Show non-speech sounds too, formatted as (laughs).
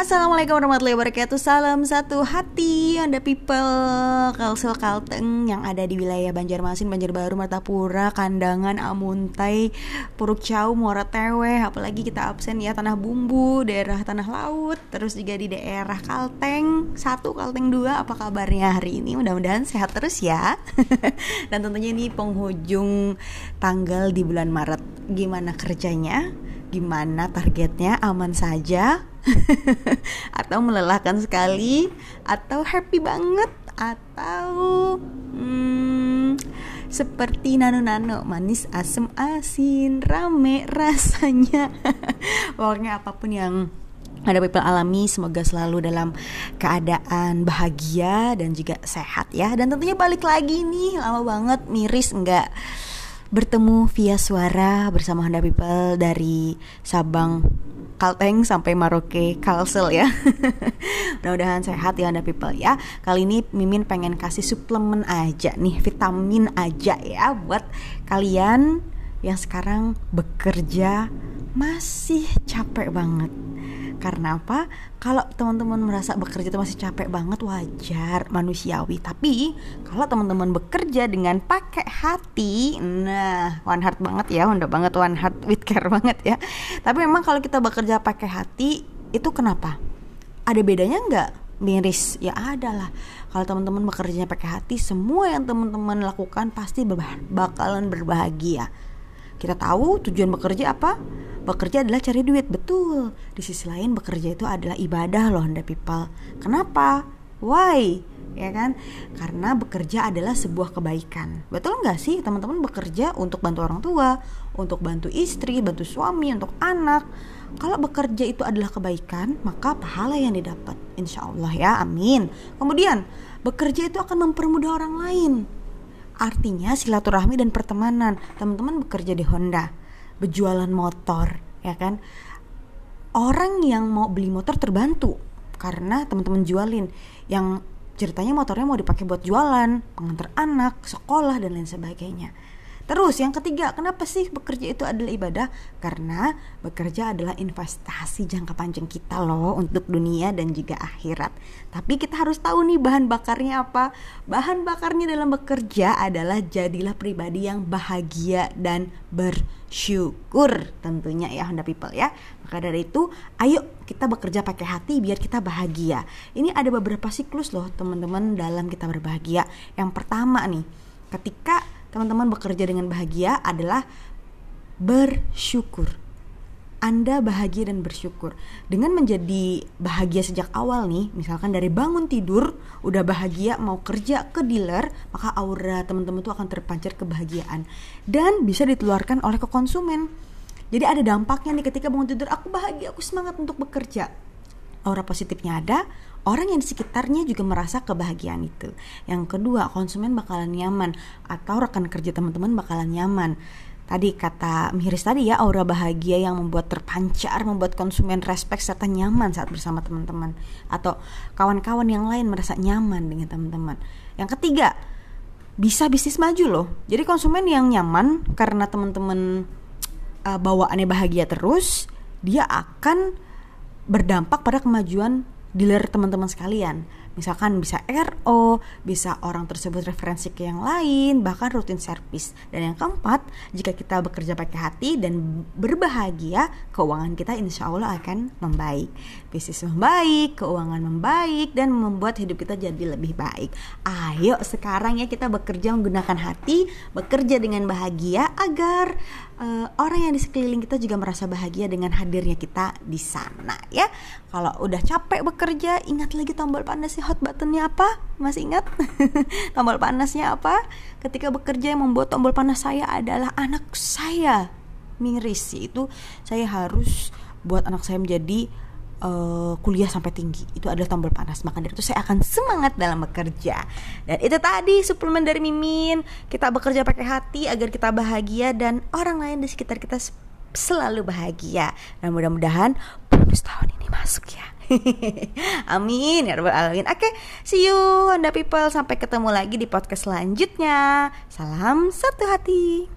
Assalamualaikum warahmatullahi wabarakatuh Salam satu hati Anda people Kalsel Kalteng Yang ada di wilayah Banjarmasin, Banjarbaru, Martapura Kandangan, Amuntai Puruk Cau, Muara Tewe Apalagi kita absen ya Tanah Bumbu Daerah Tanah Laut Terus juga di daerah Kalteng Satu, Kalteng dua Apa kabarnya hari ini? Mudah-mudahan sehat terus ya (laughs) Dan tentunya ini penghujung tanggal di bulan Maret Gimana kerjanya? Gimana targetnya? Aman saja? (laughs) atau melelahkan sekali atau happy banget atau hmm, seperti nano-nano manis asem asin rame (laughs) rasanya. Pokoknya apa pun yang ada people alami semoga selalu dalam keadaan bahagia dan juga sehat ya. Dan tentunya balik lagi nih lama banget miris enggak bertemu via suara bersama Honda People dari Sabang Kalteng sampai Maroke Kalsel ya. (laughs) Mudah-mudahan sehat ya Anda people ya. Kali ini Mimin pengen kasih suplemen aja nih Vitamin aja ya Buat kalian yang sekarang bekerja masih capek banget karena apa? Kalau teman-teman merasa bekerja itu masih capek banget wajar, manusiawi. Tapi kalau teman-teman bekerja dengan pakai hati, nah one heart banget ya, udah banget one heart with care (laughs) banget ya. Tapi memang kalau kita bekerja pakai hati, itu kenapa? Ada bedanya nggak? Miris ya ada lah. Kalau teman-teman bekerjanya pakai hati, semua yang teman-teman lakukan pasti bakalan berbahagia. Kita tahu tujuan bekerja apa? Bekerja adalah cari duit betul. Di sisi lain bekerja itu adalah ibadah loh anda people. Kenapa? Why? Ya kan? Karena bekerja adalah sebuah kebaikan. Betul nggak sih? Teman-teman bekerja untuk bantu orang tua untuk bantu istri bantu suami untuk anak. Kalau bekerja itu adalah kebaikan maka pahala yang didapat. Insya Allah ya amin. Kemudian bekerja itu akan mempermudah orang lain. Artinya silaturahmi dan pertemanan. Teman-teman bekerja di Honda berjualan motor ya kan? Orang yang mau beli motor terbantu karena teman-teman jualin. Yang ceritanya motornya mau dipakai buat jualan pengantar anak sekolah dan lain sebagainya Terus yang ketiga, kenapa sih bekerja itu adalah ibadah? Karena bekerja adalah investasi jangka panjang kita loh untuk dunia dan juga akhirat. Tapi kita harus tahu nih bahan bakarnya apa? Bahan bakarnya dalam bekerja adalah jadilah pribadi yang bahagia dan bersyukur tentunya ya Honda People ya. Maka dari itu, ayo kita bekerja pakai hati biar kita bahagia. Ini ada beberapa siklus loh teman-teman dalam kita berbahagia. Yang pertama nih, ketika teman-teman bekerja dengan bahagia adalah bersyukur. Anda bahagia dan bersyukur dengan menjadi bahagia sejak awal nih, misalkan dari bangun tidur udah bahagia mau kerja ke dealer, maka aura teman-teman tuh akan terpancar kebahagiaan dan bisa ditularkan oleh ke konsumen. Jadi ada dampaknya nih ketika bangun tidur aku bahagia, aku semangat untuk bekerja. Aura positifnya ada, orang yang di sekitarnya juga merasa kebahagiaan itu. Yang kedua, konsumen bakalan nyaman atau rekan kerja teman-teman bakalan nyaman. Tadi kata Miris tadi ya aura bahagia yang membuat terpancar, membuat konsumen respect serta nyaman saat bersama teman-teman atau kawan-kawan yang lain merasa nyaman dengan teman-teman. Yang ketiga, bisa bisnis maju loh. Jadi konsumen yang nyaman karena teman-teman uh, bawaannya bahagia terus, dia akan berdampak pada kemajuan dealer teman-teman sekalian. Misalkan bisa RO, bisa orang tersebut referensi ke yang lain, bahkan rutin servis. Dan yang keempat, jika kita bekerja pakai hati dan berbahagia, keuangan kita insya Allah akan membaik. Bisnis membaik, keuangan membaik, dan membuat hidup kita jadi lebih baik. Ayo sekarang ya kita bekerja menggunakan hati, bekerja dengan bahagia agar uh, orang yang di sekeliling kita juga merasa bahagia dengan hadirnya kita di sana ya. Kalau udah capek bekerja, ingat lagi tombol panasnya hot buttonnya apa? Masih ingat? (laughs) tombol panasnya apa? Ketika bekerja yang membuat tombol panas saya adalah anak saya. Miris itu saya harus buat anak saya menjadi uh, kuliah sampai tinggi itu adalah tombol panas maka dari itu saya akan semangat dalam bekerja dan itu tadi suplemen dari Mimin kita bekerja pakai hati agar kita bahagia dan orang lain di sekitar kita selalu bahagia dan mudah-mudahan bonus tahun ini masuk ya (laughs) Amin ya rabbal alamin. Oke, see you Honda people sampai ketemu lagi di podcast selanjutnya. Salam satu hati.